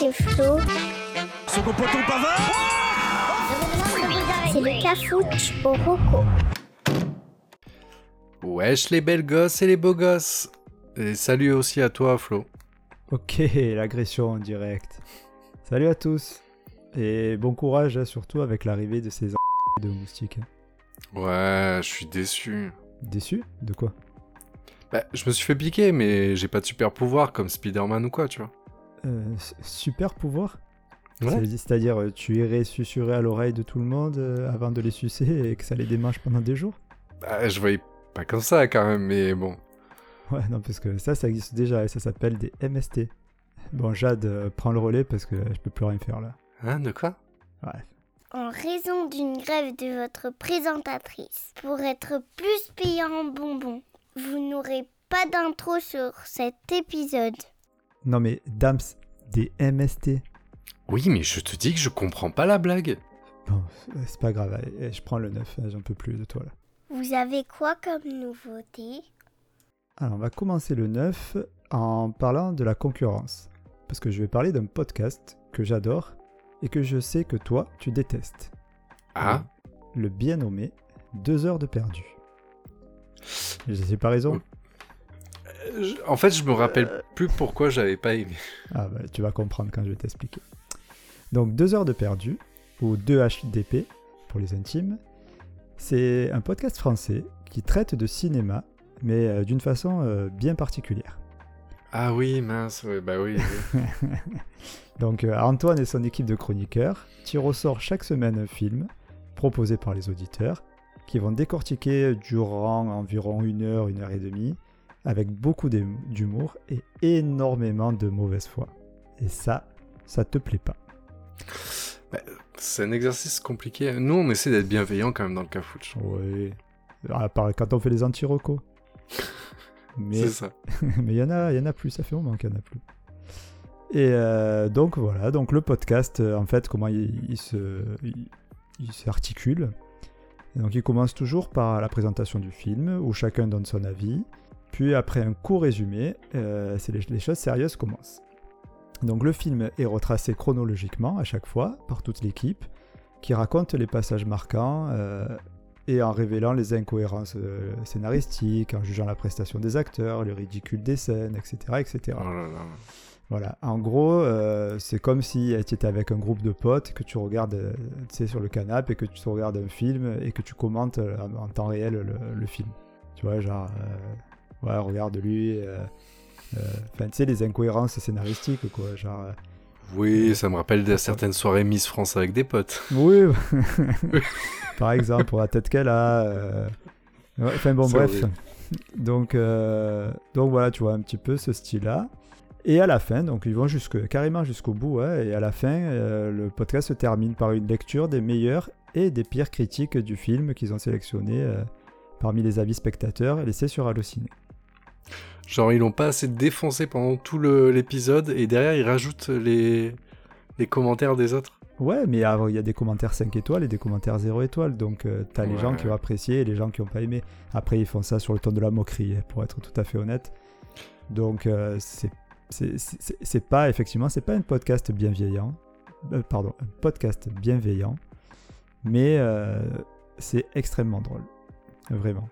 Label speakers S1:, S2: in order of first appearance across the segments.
S1: c'est Flo.
S2: Second poteau Pavard
S1: C'est le cafouche au roco.
S3: Wesh les belles gosses et les beaux gosses Et salut aussi à toi Flo.
S4: Ok, l'agression en direct. Salut à tous. Et bon courage hein, surtout avec l'arrivée de ces en- de moustiques. hein.
S3: Ouais, je suis déçu.
S4: Déçu De quoi?
S3: Bah, je me suis fait piquer, mais j'ai pas de super pouvoir comme Spider-Man ou quoi, tu vois.
S4: Euh, Super pouvoir
S3: Ouais.
S4: C'est-à-dire, euh, tu irais susurrer à l'oreille de tout le monde euh, avant de les sucer et que ça les démange pendant des jours?
S3: Bah, je voyais pas comme ça quand même, mais bon.
S4: Ouais, non, parce que ça, ça existe déjà et ça s'appelle des MST. Bon, Jade, euh, prends le relais parce que je peux plus rien faire là.
S3: Hein, de quoi?
S4: Ouais.
S1: En raison d'une grève de votre présentatrice, pour être plus payant en bonbons, vous n'aurez pas d'intro sur cet épisode.
S4: Non, mais Dams, des MST.
S3: Oui, mais je te dis que je comprends pas la blague.
S4: Bon, c'est pas grave, allez, je prends le 9, j'en peux plus de toi là.
S1: Vous avez quoi comme nouveauté?
S4: Alors, on va commencer le 9 en parlant de la concurrence. Parce que je vais parler d'un podcast que j'adore et que je sais que toi, tu détestes.
S3: Ah
S4: Le bien nommé Deux heures de perdu. J'ai pas raison
S3: Euh, je- En fait, je me rappelle plus pourquoi j'avais pas aimé.
S4: Ah bah, tu vas comprendre quand je vais t'expliquer. Donc, Deux heures de perdu, ou 2HDP pour les intimes, c'est un podcast français qui traite de cinéma, mais euh, d'une façon euh, bien particulière.
S3: Ah oui, mince, ouais, bah oui. oui.
S4: Donc euh, Antoine et son équipe de chroniqueurs tirent au sort chaque semaine un film proposé par les auditeurs qui vont décortiquer durant environ une heure, une heure et demie avec beaucoup d'hum- d'humour et énormément de mauvaise foi. Et ça, ça te plaît pas.
S3: C'est un exercice compliqué. Nous, on essaie d'être bienveillants quand même dans le cafouche.
S4: Oui. À part quand on fait les anti-recos. Mais
S3: C'est ça.
S4: mais il y en a, y en a plus, ça fait un moment qu'il y en a plus. Et euh, donc voilà, donc le podcast, euh, en fait, comment il, il se, il, il s'articule. Donc il commence toujours par la présentation du film, où chacun donne son avis. Puis après un court résumé, euh, les, les choses sérieuses commencent. Donc le film est retracé chronologiquement à chaque fois par toute l'équipe, qui raconte les passages marquants euh, et en révélant les incohérences euh, scénaristiques, en jugeant la prestation des acteurs, le ridicule des scènes, etc. etc.
S3: Oh là là.
S4: Voilà, en gros, euh, c'est comme si tu étais avec un groupe de potes, que tu regardes sur le canapé, et que tu regardes un film et que tu commentes en, temps réel le, le film. Tu vois, genre, ouais, regarde lui. euh, euh, Enfin, tu sais, les incohérences scénaristiques, quoi. Genre, euh,
S3: Oui, ça me rappelle de certaines soirées Miss France avec des potes.
S4: Oui, par exemple, pour la tête qu'elle a. euh, ouais, Enfin bon, bref.
S3: horrible.
S4: Donc, euh, donc voilà, tu vois un petit peu ce style-là. Et à la fin, donc ils vont jusque, carrément jusqu'au bout, ouais, et à la fin, euh, le podcast se termine par une lecture des meilleures et des pires critiques du film qu'ils ont sélectionné parmi les avis spectateurs laissés sur Allociné.
S3: Genre, ils l'ont pas assez défoncé pendant tout l'épisode et derrière, ils rajoutent les, les commentaires des autres.
S4: Ouais, mais il y a des commentaires 5 étoiles et des commentaires 0 étoiles. Donc, euh, t'as les gens qui ont apprécié et les gens qui n'ont pas aimé. Après, ils font ça sur le ton de la moquerie, pour être tout à fait honnête. Donc, euh, c'est c'est- c'est c'est pas, effectivement, c'est pas un podcast bienveillant. Euh, pardon, un podcast bienveillant. Mais euh, c'est extrêmement drôle. Vraiment.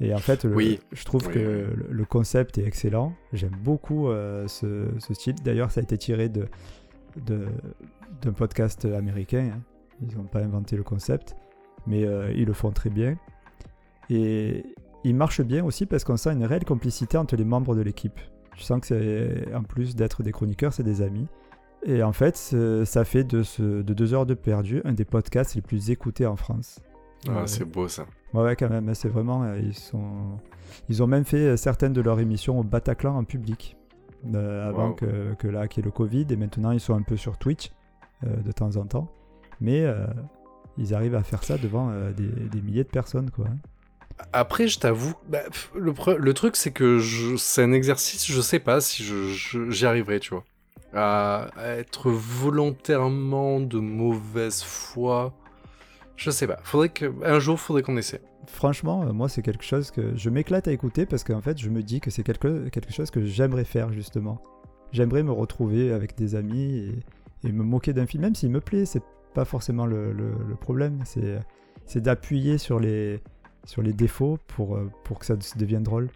S4: Et en fait, le-
S3: Oui.
S4: je trouve
S3: Oui,
S4: que le- concept est excellent. J'aime beaucoup euh, ce, ce style. D'ailleurs, ça a été tiré de, d'un podcast américain. hein. Ils n'ont pas inventé le concept, mais euh, ils le font très bien. Et il marche bien aussi parce qu'on sent une réelle complicité entre les membres de l'équipe. Tu sens que c'est, en plus d'être des chroniqueurs, c'est des amis. Et en fait, ça fait de, ce, de deux heures de perdu un des podcasts les plus écoutés en France.
S3: Ah,
S4: Ouais.
S3: c'est beau ça.
S4: Ouais, ouais, quand même, c'est vraiment. euh, Ils, sont... ils ont même fait euh, certaines de leurs émissions au Bataclan en public. euh, avant
S3: Wow.
S4: que, que là, qu'il y ait le Covid. Et maintenant, ils sont un peu sur Twitch euh, de temps en temps. Mais euh, ils arrivent à faire ça devant des, des milliers de personnes, quoi. hein.
S3: Après, je t'avoue, bah, le, truc, c'est que c'est un exercice, je sais pas si j'y arriverai, tu vois. À, à être volontairement de mauvaise foi. Je sais pas. Faudrait que, un jour, faudrait qu'on essaie.
S4: Franchement, euh, moi, c'est quelque chose que je m'éclate à écouter parce qu'en fait, je me dis que c'est quelque, quelque chose que j'aimerais faire, justement. j'aimerais me retrouver avec des amis et, et me moquer d'un film, même s'il me plaît, c'est pas forcément le, le- le problème, c'est c'est d'appuyer sur les, sur les défauts pour, euh, pour que ça se devienne drôle.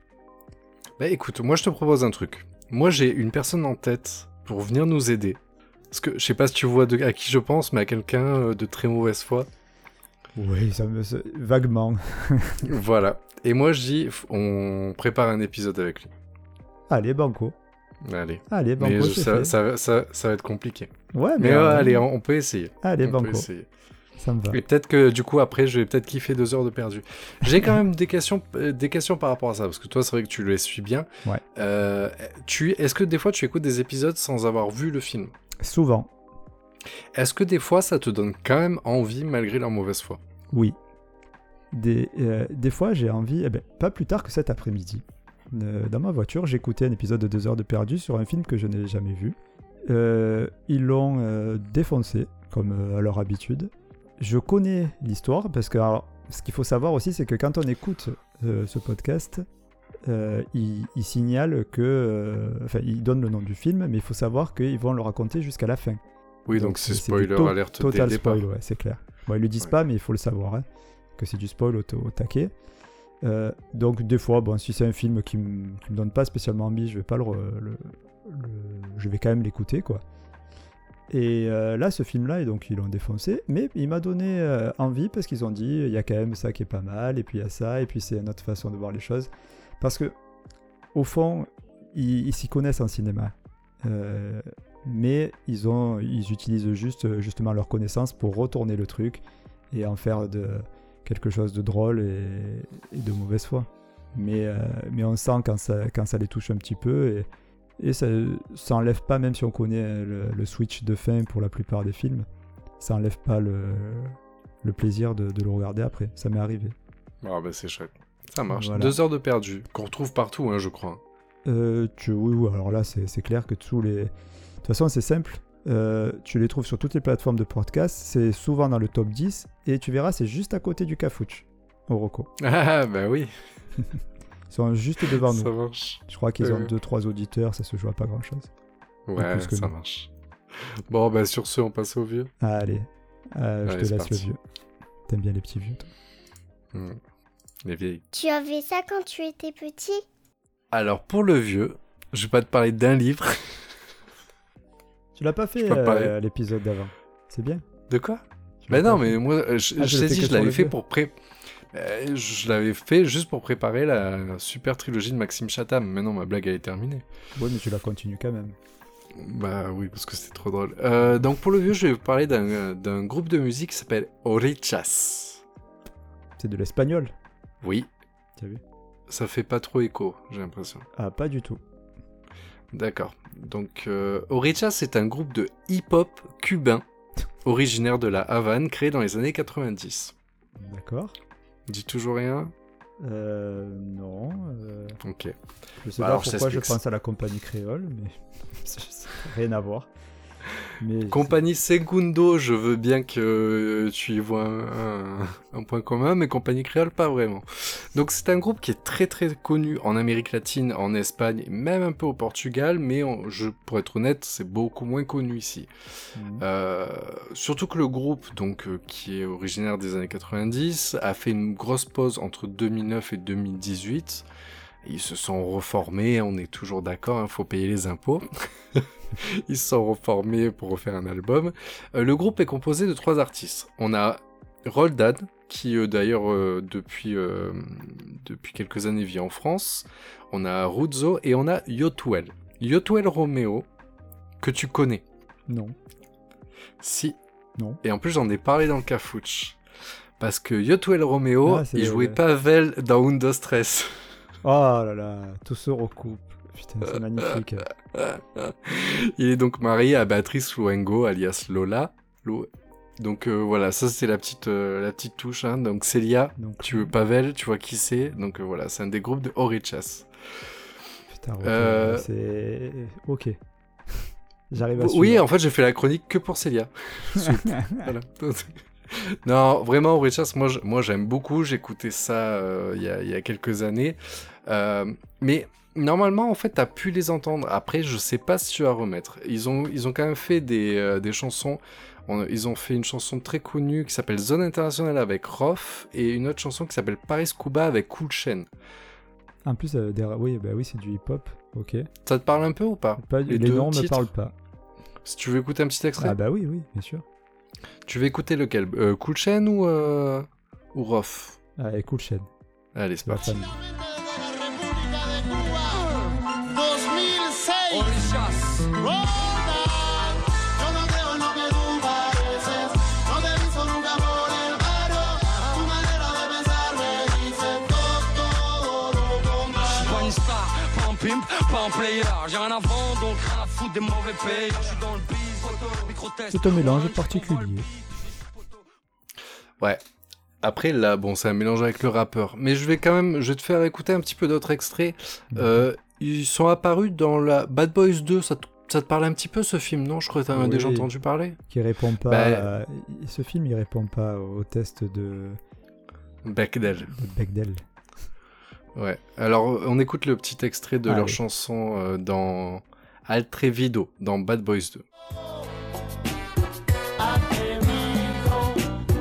S3: Bah écoute, moi je te propose un truc. Moi j'ai une personne en tête pour venir nous aider. Parce que je sais pas si tu vois de- à qui je pense, mais à quelqu'un euh, de très mauvaise foi.
S4: Oui, ça me... vaguement.
S3: voilà. Et moi je dis, on prépare un épisode avec lui.
S4: Allez, banco.
S3: Allez.
S4: Allez, banco,
S3: mais je- ça, ça, ça- ça va être compliqué.
S4: Ouais,
S3: Mais
S4: mais, euh,
S3: allez, on, on peut essayer.
S4: Allez,
S3: on peut
S4: banco.
S3: essayer.
S4: Ça me va.
S3: Et peut-être que du coup après je vais peut-être kiffer deux heures de perdu. J'ai quand même des questions, euh, des questions par rapport à ça parce que toi c'est vrai que tu le suis bien.
S4: Ouais.
S3: Euh, tu, est-ce que des fois tu écoutes des épisodes sans avoir vu le film?
S4: Souvent,
S3: Est-ce que des fois ça te donne quand même envie malgré leur mauvaise foi?
S4: Oui. Des, euh, des fois, j'ai envie, eh ben, pas plus tard que cet après-midi, euh, dans ma voiture, j'écoutais un épisode de 2 heures de perdu sur un film que je n'ai jamais vu. Euh, ils l'ont défoncé, comme à leur habitude. Je connais l'histoire, parce que ce qu'il faut savoir aussi, c'est que quand on écoute ce podcast, euh, il, signale que. Enfin, il donne le nom du film, mais il faut savoir qu'ils vont le raconter jusqu'à la fin.
S3: Oui, donc, c'est spoiler
S4: to-
S3: alerte dès le
S4: Total
S3: départ.
S4: spoil, ouais, c'est clair. Bon, ils le disent
S3: Ouais.
S4: pas, mais il faut le savoir, hein, que c'est du spoil au, au taquet. Euh, donc des fois, bon, si c'est un film qui me donne pas spécialement envie, je vais pas le, re- le- le- je vais quand même l'écouter, quoi. Et euh, là, ce film-là, donc ils l'ont défoncé, mais il m'a donné euh, envie parce qu'ils ont dit il y a quand même ça qui est pas mal, et puis il y a ça, et puis c'est une autre façon de voir les choses. Parce que, au fond, ils s'y connaissent en cinéma. Mais ils, ont, ils utilisent juste justement leur connaissance pour retourner le truc et en faire de, quelque chose de drôle et, et de mauvaise foi. Mais, euh, mais on sent quand ça, quand ça les touche un petit peu et, et ça, ça enlève pas, même si on connaît le, le switch de fin pour la plupart des films, ça enlève pas le, le plaisir de, de le regarder après. Ça m'est arrivé.
S3: Ah bah c'est chouette. Ça marche.
S4: Voilà.
S3: Deux heures de perdu, qu'on retrouve partout, hein, je crois.
S4: Euh, tu, oui, oui, alors là, c'est c'est clair que tous les. De toute façon, c'est simple. Euh, tu les trouves sur toutes les plateformes de podcast. C'est souvent dans le top 10. Et tu verras, c'est juste à côté du Cafouche, au Rocco.
S3: Ah bah oui,
S4: Ils sont juste devant
S3: ça
S4: nous.
S3: marche.
S4: Je crois qu'ils ont
S3: Euh.
S4: 2-3 auditeurs. Ça se joue à pas grand chose.
S3: Ouais, ça
S4: nous.
S3: marche. Bon, bah sur ce, on passe au vieux.
S4: allez, euh, je te laisse
S3: parti.
S4: le vieux. T'aimes bien les petits vieux, toi
S3: Hmm. Les vieilles.
S1: Tu avais ça quand tu étais petit?
S3: Alors pour le vieux, je vais pas te parler d'un livre.
S4: Tu l'as pas fait euh, l'épisode d'avant. C'est bien.
S3: De quoi
S4: l'as
S3: non, mais moi, je,
S4: Ah,
S3: je t'ai dit,
S4: que
S3: je l'avais fait pour pré... Euh, je l'avais fait juste pour préparer la super trilogie de Maxime Chatham. Maintenant, ma blague, elle est terminée.
S4: Ouais, mais tu la continues quand même.
S3: Bah oui, parce que c'était trop drôle. Euh, donc pour le vieux, je vais vous parler d'un d'un groupe de musique qui s'appelle Orichas.
S4: C'est de l'espagnol.
S3: Oui,
S4: T'as vu?
S3: Ça fait pas trop écho, j'ai l'impression.
S4: Ah, pas du tout.
S3: D'accord. Donc, euh, Orichas, c'est un groupe de hip-hop cubain, originaire de la Havane, créé dans les années 90.
S4: D'accord.
S3: Dit toujours rien
S4: Euh, non. euh,
S3: Ok.
S4: Je sais
S3: Bah
S4: pas
S3: alors,
S4: pourquoi je pense à la compagnie créole, mais ça n'a rien à voir. Mais
S3: Compagnie Segundo, je veux bien que tu y vois un, un- un point commun, mais compagnie créole, pas vraiment. Donc c'est un groupe qui est très très connu en Amérique latine, en Espagne, même un peu au Portugal, mais je, pour être honnête, c'est beaucoup moins connu ici.
S4: Mhm.
S3: Euh, surtout que le groupe, donc euh, qui est originaire des années 90, a fait une grosse pause entre 2009 et 2018. Ils se sont reformés, on est toujours d'accord, il faut payer les impôts. Ils se sont reformés pour refaire un album. Euh, le groupe est composé de trois artistes. On a Roldan, qui euh, d'ailleurs euh, depuis, euh, depuis quelques années vit en France. On a Ruzzo et on a Yotuel. Yotuel Romeo, que tu connais.
S4: non.
S3: Si.
S4: Non.
S3: Et en plus, j'en ai parlé dans le Cafouche. Parce que Yotuel Romeo,
S4: Ah,
S3: il jouait Pavel dans Undo Stress.
S4: Oh là là, tout se recoupe. Putain, c'est magnifique.
S3: il est donc marié à Béatrice Luengo, alias Lola. Lo- Donc euh, voilà, ça c'est la petite, euh, la petite touche. hein. Donc Célia,
S4: Donc,
S3: tu veux Pavel, tu vois qui c'est. Donc euh, voilà, c'est un des groupes de Orichas.
S4: Putain,
S3: Euh,
S4: c'est. Ok. J'arrive à
S3: Oui,
S4: suivre.
S3: en fait, j'ai fait la chronique que pour Célia. Voilà. non, vraiment, Orichas, moi, j'aime beaucoup. J'écoutais ça il y, a, il y a quelques années. Euh, mais normalement, en fait, t'as pu les entendre. Après, je sais pas si tu vas remettre. Ils ont, ils ont quand même fait des, euh, des chansons. On- ils ont fait une chanson très connue qui s'appelle Zone Internationale avec Roth et une autre chanson qui s'appelle Paris Cuba avec Cool Chain.
S4: En plus, euh, des- oui, bah oui, c'est du hip-hop. Ok.
S3: Ça te parle un peu ou pas?
S4: Pas,
S3: Les
S4: les noms me parlent pas.
S3: Si tu veux écouter un petit extrait,
S4: Ah bah oui, oui, bien sûr.
S3: tu veux écouter lequel? Euh, Cool Chain ou, ou Roth
S4: Ah, et Cool Chain,
S3: Allez, c'est parti.
S2: Pas un player. J'ai rien à vendre, donc rien à foutre des mauvais payeurs. Je suis dans le biz, photo, micro-test.
S4: C'est un mélange particulier.
S3: Ouais. Après, là, bon, c'est un mélange avec le rappeur. Mais je vais quand même, je vais te faire écouter un petit peu d'autres extraits. Euh, ils sont apparus dans la Bad Boys 2. Ça te, ça te parle un petit peu ce film, non? Je crois que t'en as
S4: Oui.
S3: déjà entendu parler.
S4: Qui répond pas.
S3: Bah-
S4: à- Ce film, il répond pas au test de,
S3: Bechdel.
S4: de Bechdel.
S3: Ouais. Alors, on écoute le petit extrait de leur
S4: Allez.
S3: chanson euh, dans Altrevido, dans Bad Boys 2.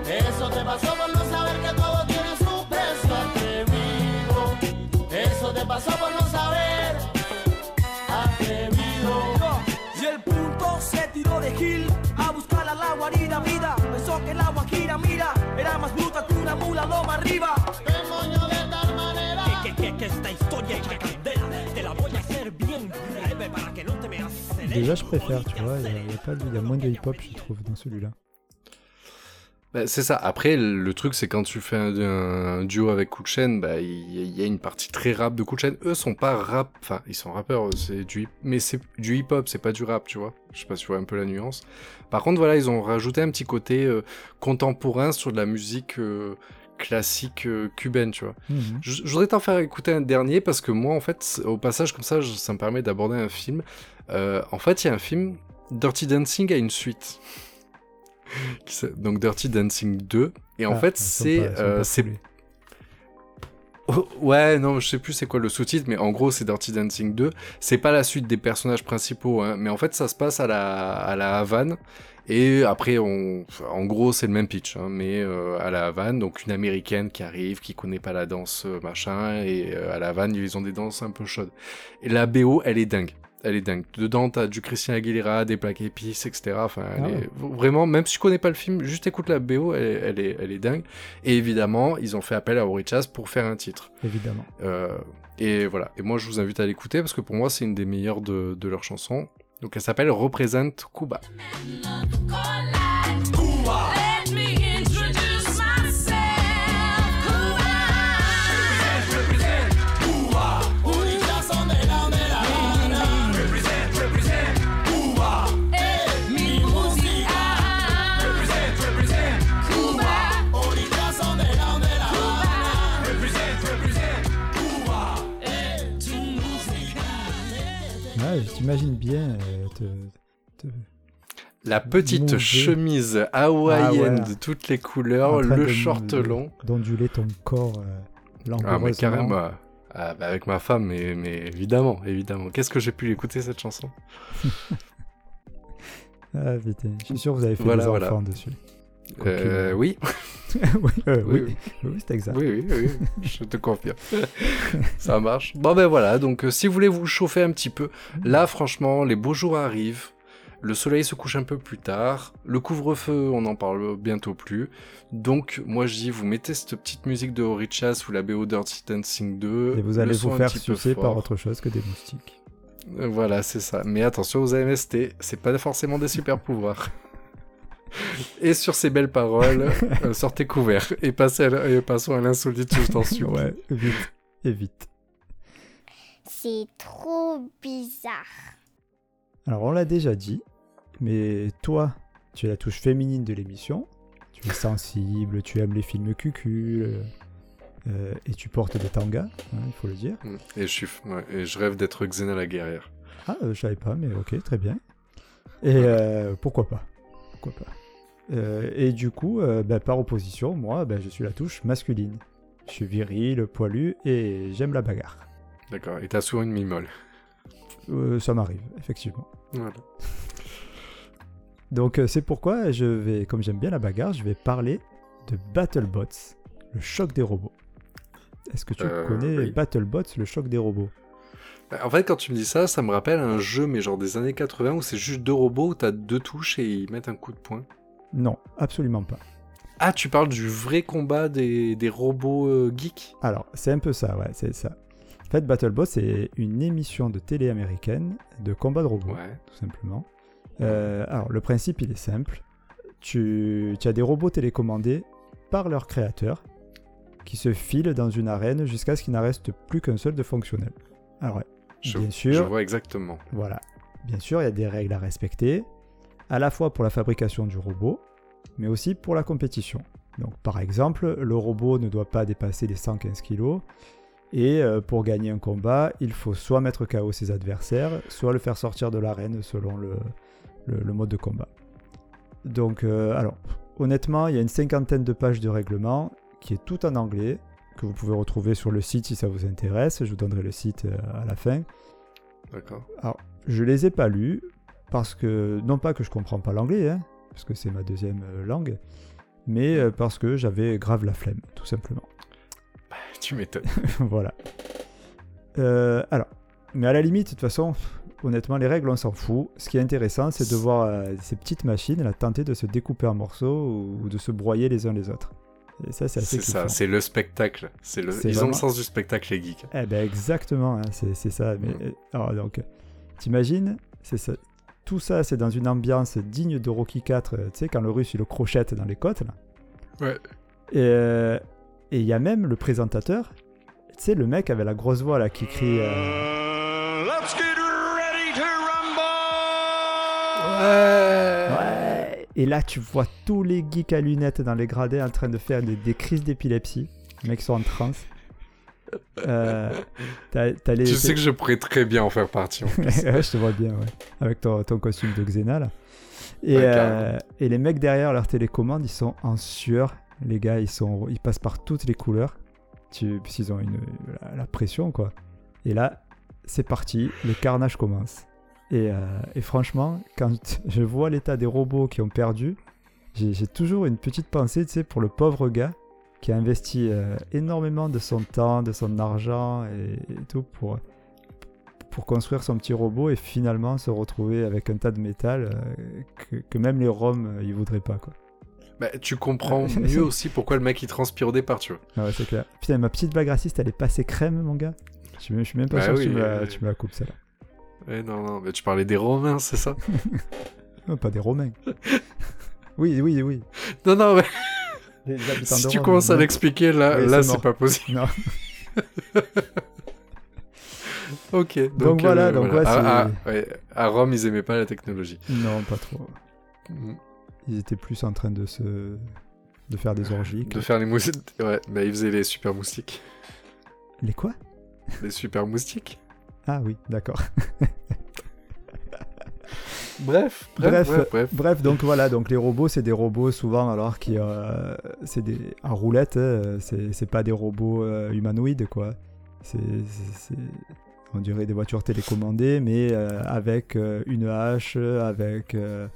S5: Eso te pasó por no saber que todo tiene su precio atrevido. Eso te pasó por no saber atrevido.
S6: Y el punto se tiró de Gil a buscar a la guarida vida. Pensó que el agua gira, mira, era más bruta que una mula loma arriba.
S4: Déjà, je préfère, tu vois. Il y a, moins de hip-hop, je trouve, dans celui-là.
S3: Bah, c'est ça. Après, le truc, c'est quand tu fais un, duo avec Cool Chain, bah, il y, a une partie très rap de Cool Chain. Eux sont pas rap, enfin, ils sont rappeurs, c'est du, hip- mais c'est du hip-hop, c'est pas du rap, tu vois. Je sais pas si tu vois un peu la nuance. Par contre, voilà, ils ont rajouté un petit côté euh, contemporain sur de la musique euh, classique euh, cubaine, tu vois.
S4: Mhm.
S3: Je, je voudrais t'en faire écouter un dernier parce que moi, en fait, au passage comme ça, je- ça me permet d'aborder un film. Euh, en fait, il y a un film, Dirty Dancing a une suite. Donc Dirty Dancing 2. Et en
S4: Ah,
S3: fait, c'est... euh. Oh, ouais, non, je sais plus c'est quoi le sous-titre, mais en gros, c'est Dirty Dancing 2. C'est pas la suite des personnages principaux, hein, mais en fait, ça se passe à la, à la Havane. Et après, on, en gros, c'est le même pitch, hein, mais euh, à la Havane, donc une américaine qui arrive, qui connaît pas la danse, euh, machin, et euh, à la Havane, ils ont des danses un peu chaudes. Et la BO, elle est dingue. Elle est dingue. Dedans, t'as du Christian Aguilera, des plaques épices, etc. Enfin, elle
S4: Ah ouais.
S3: est- vraiment, même si tu connais pas le film, juste écoute la BO, elle, elle est, elle est dingue. Et évidemment, ils ont fait appel à Orichas pour faire un titre.
S4: Évidemment.
S3: Euh, et voilà. Et moi, je vous invite à l'écouter parce que pour moi, c'est une des meilleures de, de leurs chansons. Donc, elle s'appelle Représente Cuba.
S4: Ouais, je t'imagine bien euh,
S3: La petite chemise hawaïenne
S4: Ah ouais.
S3: de toutes les couleurs, le short long.
S4: D'onduler ton corps euh,
S3: Ah, mais carrément. Ah, bah, avec ma femme, mais, mais évidemment, évidemment. Qu'est-ce que j'ai pu l'écouter cette chanson?
S4: Ah putain, je suis sûr que vous avez fait
S3: Voilà,
S4: des
S3: voilà.
S4: enfants dessus.
S3: euh, Oui,
S4: oui, euh,
S3: Oui,
S4: oui,
S3: oui.
S4: oui, c'est exact.
S3: oui, oui, oui, je te confirme. Ça marche. Bon ben voilà, donc euh, si vous voulez vous chauffer un petit peu, là franchement, les beaux jours arrivent. Le soleil se couche un peu plus tard. Le couvre-feu, on n'en parle bientôt plus. Donc, moi, je dis, vous mettez cette petite musique de Orichas ou la BO Dirty Dancing 2.
S4: Et vous
S3: le
S4: allez vous faire sucer par autre chose que des moustiques.
S3: Euh, Voilà, c'est ça. Mais attention aux AMST, c'est pas forcément des super pouvoirs. Et sur ces belles paroles, euh, sortez couverts et, passez à et passons à l'insolite substance.
S4: Ouais, vite, et vite.
S1: C'est trop bizarre.
S4: Alors, on l'a déjà dit, mais toi, tu es la touche féminine de l'émission. Tu es sensible, tu aimes les films cucu, euh, euh, et tu portes des tangas, hein, il faut le dire.
S3: Et je, suis, ouais, et je rêve d'être Xena la guerrière.
S4: Ah, euh, je savais pas, mais ok, très bien. Et euh, pourquoi pas Pourquoi pas Euh, Et du coup, bah, par opposition, moi, bah, je suis la touche masculine. Je suis viril, poilu et j'aime la bagarre.
S3: D'accord. Et t'as souvent une mimole.
S4: Ça m'arrive, effectivement.
S3: Voilà.
S4: Donc euh, c'est pourquoi je vais, comme j'aime bien la bagarre, je vais parler de BattleBots, le choc des robots. Est-ce que tu
S3: Euh,
S4: connais
S3: oui.
S4: BattleBots, le choc des robots?
S3: Bah, En fait, quand tu me dis ça, ça me rappelle un jeu, mais genre des années 80, où c'est juste deux robots, où t'as deux touches et ils mettent un coup de poing.
S4: Non, absolument pas.
S3: Ah, tu parles du vrai combat des, des robots euh, geeks?
S4: Alors, c'est un peu ça, ouais, c'est ça. En fait, BattleBots, c'est une émission de télé américaine de combat de robots,
S3: Ouais.
S4: tout simplement. Euh, alors, le principe, il est simple. Tu, tu as des robots télécommandés par leur créateur qui se filent dans une arène jusqu'à ce qu'il n'en reste plus qu'un seul de fonctionnel. Alors, ouais,
S3: Je,
S4: bien
S3: je
S4: sûr,
S3: vois exactement.
S4: voilà. Bien sûr, il y a des règles à respecter, à la fois pour la fabrication du robot, mais aussi pour la compétition. Donc, par exemple, le robot ne doit pas dépasser les 115 kg, et euh, pour gagner un combat, il faut soit mettre KO ses adversaires, soit le faire sortir de l'arène selon le, le- le mode de combat. Donc, euh, alors, honnêtement, il y a une cinquantaine de pages de règlement qui est tout en anglais, que vous pouvez retrouver sur le site si ça vous intéresse. Je vous donnerai le site euh, à la fin.
S3: D'accord.
S4: Alors, je les ai pas lus parce que, non pas que je comprends pas l'anglais, hein, parce que c'est ma deuxième euh, langue, mais parce que j'avais grave la flemme, tout simplement.
S3: Tu m'étonnes.
S4: voilà. Euh, alors, mais à la limite, de toute façon, honnêtement, les règles, on s'en fout. Ce qui est intéressant, c'est de voir euh, ces petites machines là, tenter de se découper en morceaux ou, ou de se broyer les uns les autres. Et ça, c'est assez
S3: C'est ça, c'est le spectacle. C'est le...
S4: C'est
S3: Ils ont le sens du spectacle, les geeks.
S4: Eh ben exactement, hein, c'est c'est ça. Mais,
S3: Mm.
S4: euh, alors, donc, t'imagines, c'est ça. Tout ça, c'est dans une ambiance digne de Rocky 4, euh, tu sais, quand le russe il le crochette dans les côtes, là.
S3: Ouais.
S4: Et euh, et il y a même le présentateur, tu sais, le mec avec la grosse voix, là, qui crie... euh,
S2: Let's
S4: Ouais. Et là, tu vois tous les geeks à lunettes dans les gradins en train de faire des, des crises d'épilepsie. Les mecs sont en transe. Euh, les-
S3: Tu sais que je pourrais très bien en faire partie. en
S4: je te vois bien, ouais. Avec ton, ton costume de Xena, là. Et,
S3: Ouais,
S4: euh, et les mecs derrière leur télécommande, ils sont en sueur. Les gars, ils, sont, ils passent par toutes les couleurs. Tu, puisqu'ils ont une, la, la pression, quoi. Et là, c'est parti. Le carnage commence. Et, euh, et franchement, quand je vois l'état des robots qui ont perdu, j'ai toujours une petite pensée, tu sais, pour le pauvre gars qui a investi euh, énormément de son temps, de son argent et, et tout pour, pour construire son petit robot et finalement se retrouver avec un tas de métal euh, que, que même les Roms, ils voudraient pas, quoi.
S3: Bah, tu comprends mieux aussi pourquoi le mec il transpire au départ, tu vois.
S4: Ah ouais, c'est clair. Putain, ma petite blague raciste, elle est passée crème, mon gars. Je suis même- je suis même pas
S3: Bah
S4: sûr que
S3: oui,
S4: tu me la coupes, celle-là.
S3: Ouais, non, non, mais tu parlais des Romains, c'est ça
S4: Non, pas des Romains. oui, oui, oui.
S3: Non, non, mais si tu
S4: Rome,
S3: commences à l'expliquer, là,
S4: Oui,
S3: là
S4: c'est
S3: pas possible.
S4: Non.
S3: Ok, donc,
S4: Donc voilà, donc ouais,
S3: à, à- ouais, à Rome, ils aimaient pas la technologie.
S4: Non, pas trop.
S3: Mm.
S4: Ils étaient plus en train de se. de faire des orgies.
S3: De faire les moustiques. Ouais, bah ils faisaient les super moustiques.
S4: Les quoi?
S3: Les super moustiques
S4: Ah oui, d'accord.
S3: Bref,
S4: Bref,
S3: bref, bref, bref.
S4: Bref, donc voilà, donc les robots, c'est des robots souvent alors qui, euh, c'est des en roulette, hein, c'est pas des robots euh, humanoïdes quoi. C'est- on dirait des voitures télécommandées, mais euh, avec euh, une hache, avec, euh,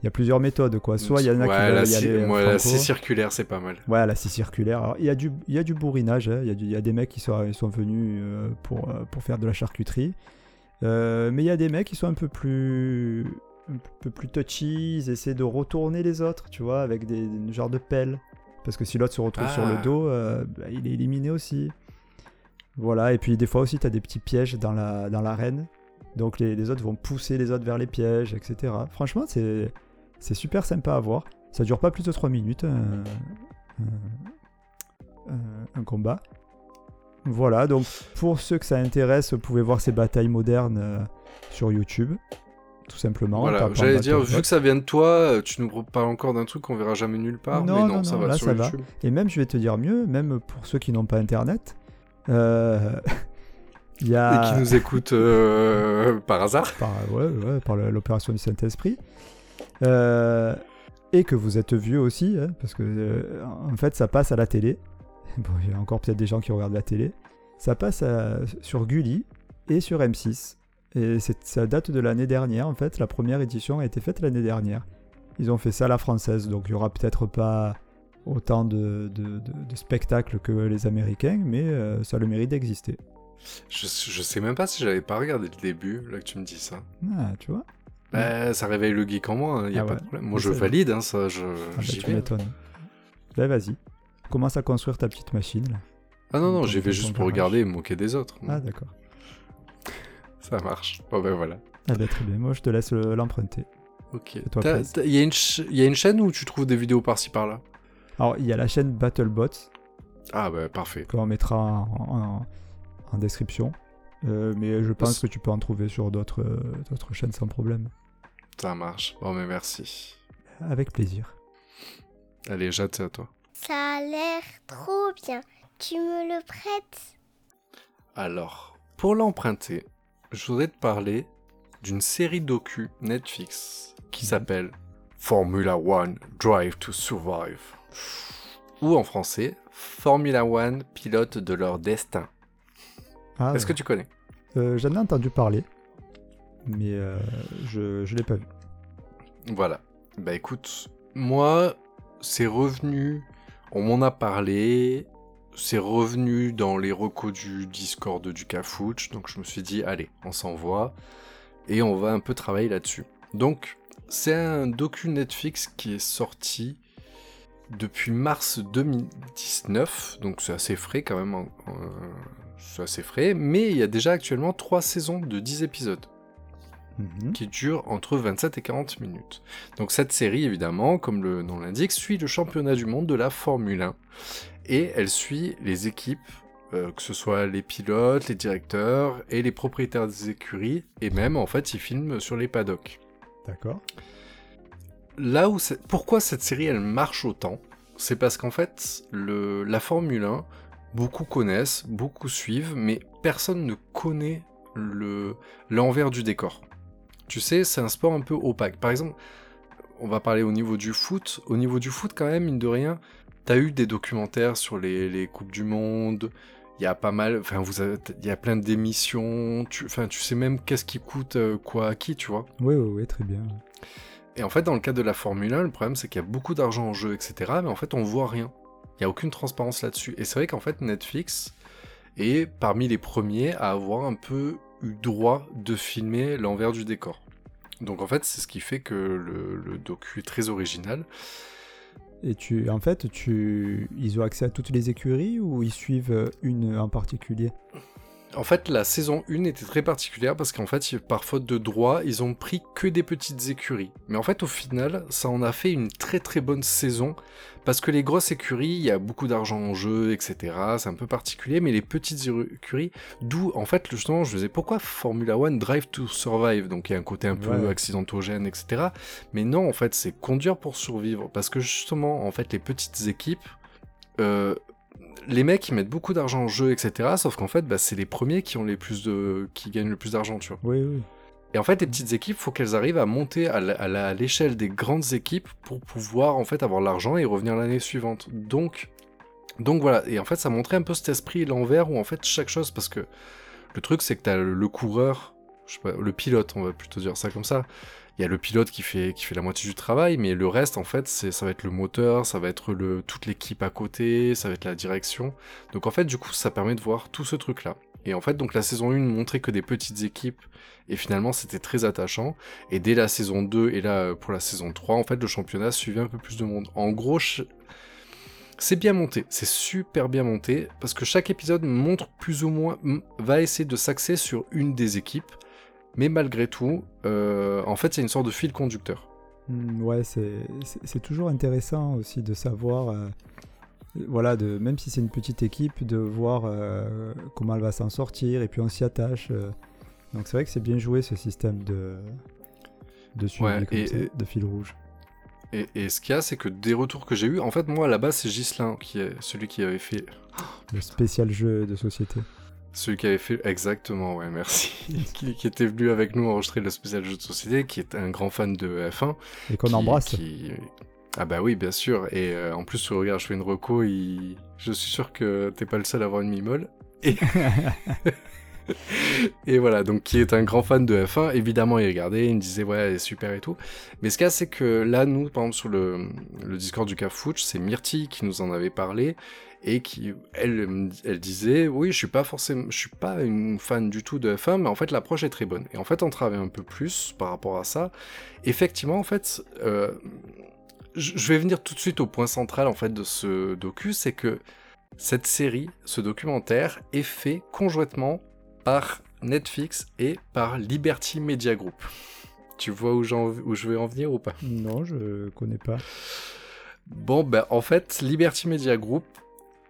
S4: il y a plusieurs méthodes quoi. Soit il y en a qui
S3: ouais,
S4: veulent
S3: la
S4: y aller
S3: moi, la scie circulaire, c'est pas mal.
S4: Ouais, la scie circulaire. Alors, il y a du, il y a du bourrinage. hein. Il y, a y des mecs qui sont, ils sont venus pour, pour faire de la charcuterie. Mais il y a des mecs qui sont un peu plus, un peu plus touchy. Ils essaient de retourner les autres, tu vois, avec des, des genres de pelles. Parce que si l'autre se retrouve sur le
S3: Ah.
S4: dos, bah, il est éliminé aussi. Voilà. Et puis des fois aussi, tu as des petits pièges dans la dans l'arène. Donc les, les autres vont pousser les autres vers les pièges, etc. Franchement, c'est c'est super sympa à voir. Ça dure pas plus de 3 minutes, un, un- un- un combat. Voilà, donc pour ceux que ça intéresse, vous pouvez voir ces batailles modernes euh, sur YouTube, tout simplement.
S3: Voilà, j'allais dire, vu que ça vient de toi, euh, tu nous parles encore d'un truc qu'on verra jamais nulle part.
S4: Non,
S3: mais non,
S4: non,
S3: ça
S4: non,
S3: va
S4: là,
S3: sur
S4: ça va. Et même, je vais te dire mieux, même pour ceux qui n'ont pas Internet, euh, il y a...
S3: Et qui nous écoutent euh, par hasard.
S4: par, ouais, ouais, par l'opération du Saint-Esprit. Euh, et que vous êtes vieux aussi, hein, parce que euh, en fait ça passe à la télé. Bon, il y a encore peut-être des gens qui regardent la télé. Ça passe à- sur Gulli et sur M6. Et ça date de l'année dernière, en fait. La première édition a été faite l'année dernière. Ils ont fait ça à la française, donc il y aura peut-être pas autant de, de- de- de spectacles que les Américains, mais euh, ça a le mérite d'exister.
S3: Je, je sais même pas si j'avais pas regardé le début, là que tu me dis ça.
S4: Ah, tu vois
S3: Bah, ça réveille le geek en moi, il y a
S4: Ah
S3: pas
S4: ouais.
S3: de problème. Moi,
S4: Mais
S3: je valide, hein, ça, je,
S4: Ah, bah,
S3: j'y vais.
S4: Ben vas-y. Commence à construire ta petite machine. Là.
S3: Ah non, non, j'y vais juste pour regarder et me moquer des autres.
S4: Ah, d'accord.
S3: Ça marche. Bon, ben voilà.
S4: Ah, ben, très bien. Moi, je te laisse le- l'emprunter.
S3: Ok. Y, il y a une chaîne où tu trouves des vidéos par-ci par-là?
S4: Alors, il y a la chaîne BattleBots
S3: Ah, bah, parfait.
S4: qu'on mettra en, en- en description. Euh, mais je pense
S3: Parce-
S4: que tu peux en trouver sur d'autres euh, d'autres chaînes sans problème.
S3: Ça marche. Bon, mais merci.
S4: Avec plaisir.
S3: Allez, Jade, c'est à toi.
S1: Ça a l'air trop bien. Tu me le prêtes?
S3: Alors, pour l'emprunter, je voudrais te parler d'une série docu Netflix qui s'appelle Formula One Drive to Survive. Ou en français, Formula One pilote de leur destin.
S4: Ah,
S3: Est-ce que tu connais?
S4: euh, J'en ai entendu parler, mais euh, je ne l'ai pas vu.
S3: Voilà. Bah écoute, moi, c'est revenu, on m'en a parlé, c'est revenu dans les recos du Discord du Cafouche, donc je me suis dit, allez, on s'envoie, et on va un peu travailler là-dessus. Donc, c'est un docu Netflix qui est sorti depuis mars 2019, donc c'est assez frais quand même, euh, c'est assez frais, mais il y a déjà actuellement 3 saisons de 10 épisodes
S4: Mhm.
S3: qui dure entre 27 et 40 minutes. Donc cette série, évidemment, comme le nom l'indique, suit le championnat du monde de la Formule 1. Et elle suit les équipes, euh, que ce soit les pilotes, les directeurs et les propriétaires des écuries, et même, en fait, ils filment sur les paddocks.
S4: D'accord.
S3: Là où pourquoi cette série elle marche autant, c'est parce qu'en fait la Formule 1, beaucoup connaissent, beaucoup suivent, mais personne ne connaît le l'envers du décor. Tu sais, c'est un sport un peu opaque. Par exemple, on va parler au niveau du foot. Au niveau du foot, quand même, mine de rien, t'as eu des documentaires sur les, les coupes du monde. Il y a pas mal, enfin, vous il y a plein d'émissions. Tu, enfin, tu sais même qu'est-ce qui coûte euh, quoi à qui, tu vois.
S4: Oui, oui, oui, très bien.
S3: Et en fait, dans le cas de la Formule 1, le problème c'est qu'il y a beaucoup d'argent en jeu, etc. Mais en fait, on voit rien. Il n'y a aucune transparence là-dessus. Et c'est vrai qu'en fait, Netflix est parmi les premiers à avoir un peu eu droit de filmer l'envers du décor. Donc en fait, c'est ce qui fait que le, le docu est très original.
S4: Et tu, en fait, tu, ils ont accès à toutes les écuries ou ils suivent une en particulier?
S3: En fait, la saison 1 était très particulière parce qu'en fait, par faute de droit, ils ont pris que des petites écuries. Mais en fait, au final, ça en a fait une très très bonne saison parce que les grosses écuries, il y a beaucoup d'argent en jeu, etc. C'est un peu particulier, mais les petites écuries, d'où en fait, justement, je me disais pourquoi Formula One Drive to Survive? Donc il y a un côté un peu
S4: Ouais.
S3: accidentogène, etc. Mais non, en fait, c'est conduire pour survivre parce que justement, en fait, les petites équipes. euh, les mecs ils mettent beaucoup d'argent en jeu, etc. Sauf qu'en fait, bah, c'est les premiers qui ont les plus de, qui gagnent le plus d'argent, tu vois.
S4: Oui, oui.
S3: Et en fait, les petites équipes, faut qu'elles arrivent à monter à l'échelle des grandes équipes pour pouvoir en fait avoir l'argent et revenir l'année suivante. Donc, donc voilà. Et en fait, ça montrait un peu cet esprit l'envers où en fait chaque chose, parce que le truc c'est que t'as le, le coureur, je sais pas, le pilote, on va plutôt dire ça comme ça. Il y a le pilote qui fait, la moitié du travail, mais le reste, en fait, ça va être le moteur, ça va être toute l'équipe à côté, ça va être la direction. Donc en fait, du coup, ça permet de voir tout ce truc-là. Et en fait, donc la saison 1 montrait que des petites équipes, et finalement, c'était très attachant. Et dès la saison 2, et là, pour la saison 3, en fait, le championnat suivait un peu plus de monde. En gros, c'est bien monté, c'est super bien monté, parce que chaque épisode montre plus ou moins, va essayer de s'axer sur une des équipes, mais malgré tout, euh, en fait, c'est une sorte de fil conducteur.
S4: Hmm, ouais, c'est toujours intéressant aussi de savoir, euh, voilà, de, même si c'est une petite équipe, de voir euh, comment elle va s'en sortir et puis on s'y attache. Donc c'est vrai que c'est bien joué ce système de, de suivi
S3: Ouais,
S4: comme
S3: et-
S4: ça,
S3: et-
S4: de fil rouge.
S3: Et, et ce qu'il y a, c'est que des retours que j'ai eu, en fait, moi, à la base, c'est Gislin, qui est celui qui avait fait
S4: Le spécial jeu de société.
S3: Celui qui avait fait exactement, ouais, merci. qui, qui était venu avec nous enregistrer le spécial jeu de société, qui est un grand fan de F1.
S4: Et qu'on embrasse.
S3: qui- Ah bah oui, bien sûr. Et euh, en plus, regarde, je fais une reco, il... je suis sûr que t'es pas le seul à avoir une mimole. Et... et voilà, donc qui est un grand fan de F1, évidemment il regardait, il me disait ouais elle est super et tout. Mais ce qu'il y a c'est que là nous, par exemple sur le, le Discord du Cafouche, c'est Myrtille qui nous en avait parlé et qui elle elle disait oui je suis pas forcément je suis pas une fan du tout de F1 mais en fait l'approche est très bonne et en fait on travaille un peu plus par rapport à ça effectivement en fait euh, je vais venir tout de suite au point central en fait de ce docu c'est que cette série ce documentaire est fait conjointement par Netflix et par Liberty Media Group tu vois où, je vais en venir ou pas?
S4: Non, je connais pas.
S3: Bon, ben en fait, Liberty Media Group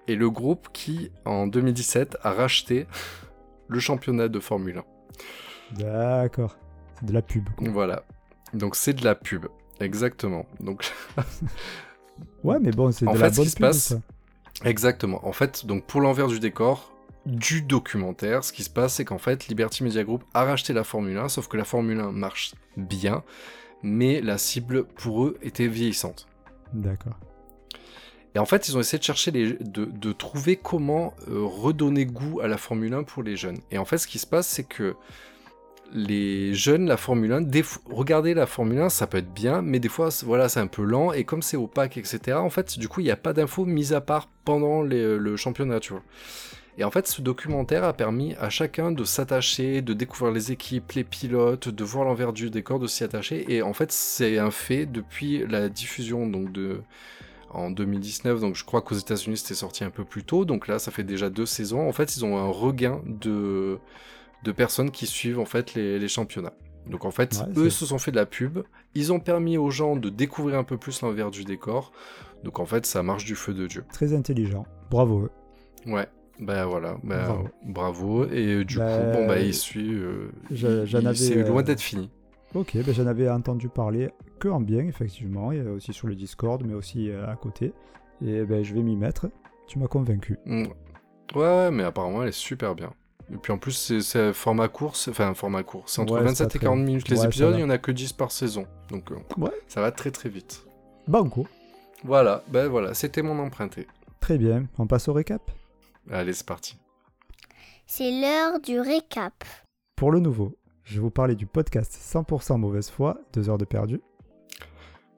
S3: est le groupe qui, en 2017, a racheté le championnat de Formule
S4: D'accord. C'est de la pub.
S3: 1.
S4: Quoi.
S3: Voilà. Donc c'est de la pub. Exactement. Donc
S4: Ouais, mais bon, c'est de
S3: En
S4: la
S3: fait, ce
S4: bonne
S3: qui se passe-
S4: ça.
S3: Exactement. En fait, donc pour l'envers du décor du documentaire, ce qui se passe, c'est qu'en fait, Liberty Media Group a racheté la Formule 1, sauf que la Formule 1 marche bien, mais la cible pour eux était vieillissante.
S4: D'accord.
S3: Et en fait, ils ont essayé de chercher les, de, de trouver comment euh, redonner goût à la Formule 1 pour les jeunes. Et en fait, ce qui se passe, c'est que les jeunes, la Formule 1, des fo- regarder la Formule 1, ça peut être bien, mais des fois, voilà, c'est un peu lent. Et comme c'est opaque, etc., en fait, du coup, il n'y a pas d'infos mises à part pendant les- le championnat, tu vois. Et en fait, ce documentaire a permis à chacun de s'attacher, de découvrir les équipes, les pilotes, de voir l'envers du décor, de s'y attacher. Et en fait, c'est un fait depuis la diffusion donc de en 2019. Donc je crois qu'aux États-Unis c'était sorti un peu plus tôt. Donc là, ça fait déjà deux saisons. En fait, ils ont un regain de de personnes qui suivent en fait les, les championnats. Donc en fait,
S4: Ouais,
S3: eux se sont fait de la pub. Ils ont permis aux gens de découvrir un peu plus l'envers du décor. Donc en fait, ça marche du feu de Dieu.
S4: Très intelligent. Bravo. eux.
S3: Ouais. Ben voilà, ben,
S4: Bravo.
S3: bravo. Et euh, du
S4: Bah,
S3: coup, bon bah il suit. euh, C'est
S4: euh,
S3: loin d'être fini.
S4: Ok, ben j'en avais entendu parler que en bien, effectivement, et aussi sur le Discord, mais aussi euh, à côté. Et ben je vais m'y mettre. Tu m'as convaincu.
S3: Mm. Ouais, ouais, mais apparemment elle est super bien. Et puis en plus, c'est- un format court, c'est- enfin format court. C'est entre
S4: Ouais, c'est
S3: 27
S4: pas
S3: et
S4: très
S3: 40
S4: long.
S3: minutes les
S4: Ouais,
S3: épisodes, il y en a que 10 par saison. Donc euh,
S4: Ouais.
S3: ça va très très vite.
S4: Banco.
S3: Voilà, ben voilà, c'était mon emprunté.
S4: Très bien. On passe au récap.
S3: Allez, c'est parti.
S1: C'est l'heure du récap.
S4: Pour le nouveau, je vais vous parler du podcast 100% mauvaise foi, 2 heures de perdu.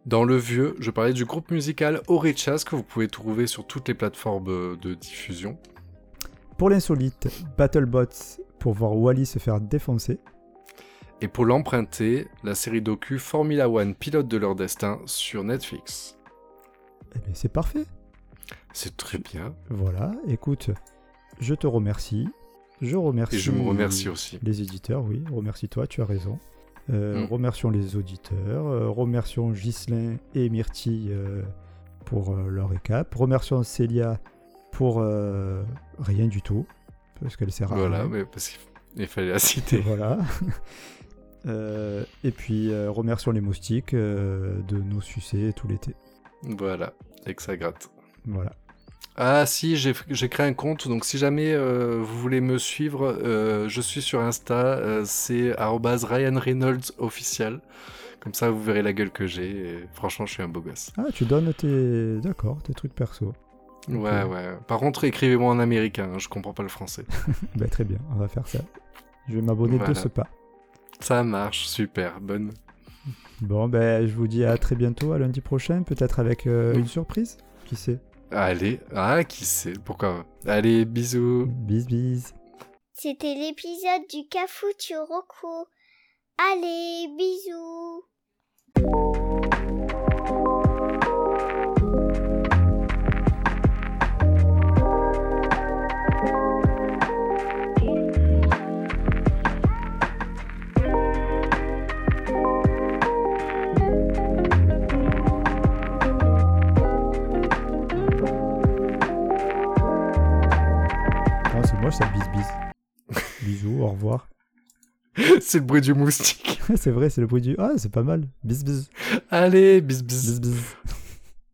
S3: Dans le vieux, je parlais du groupe musical Orechas que vous pouvez trouver sur toutes les plateformes de diffusion.
S4: Pour l'insolite, BattleBots pour voir Wally se faire défoncer.
S3: Et pour l'emprunter, la série docu Formula One pilote de leur destin sur Netflix.
S4: Eh bien, c'est parfait.
S3: C'est très bien.
S4: Voilà, écoute, je te remercie. Je remercie.
S3: Et je me remercie aussi.
S4: Les éditeurs, oui, remercie-toi, tu as raison. Euh,
S3: Mm.
S4: Remercions les auditeurs, euh, remercions Ghislain et Myrtille euh, pour leur récap, remercions Célia pour rien du tout, parce qu'elle sert à
S3: Voilà,
S4: rien.
S3: mais parce qu'il fallait la citer.
S4: Voilà. Et puis remercions les moustiques de nous sucer tout l'été.
S3: Voilà, et que ça gratte.
S4: Voilà.
S3: Ah si, j'ai créé un compte, donc si jamais euh, vous voulez me suivre, euh, je suis sur Insta, euh, c'est Ryan Reynolds official. Comme ça, vous verrez la gueule que j'ai. Franchement, je suis un beau gosse.
S4: Ah, tu donnes tes. D'accord, tes trucs perso.
S3: Ouais, ouais. Par contre, écrivez-moi en américain, hein, je comprends pas le français.
S4: Bah, très bien, on va faire ça. Je vais m'abonner
S3: Voilà.
S4: de ce pas.
S3: Ça marche, super, bonne.
S4: Bon, ben, je vous dis à très bientôt, à lundi prochain, peut-être avec euh, une surprise. Qui sait?
S3: Allez, ah, qui sait, pourquoi Allez, bisous.
S4: Bis bis.
S1: C'était l'épisode du Cafutu Roku. Allez, bisous.
S4: Bisous, au revoir.
S3: c'est le bruit du moustique.
S4: c'est vrai, c'est le bruit du. Ah, c'est pas mal. Bis bis.
S3: Allez, bis bis.
S4: Bis bis.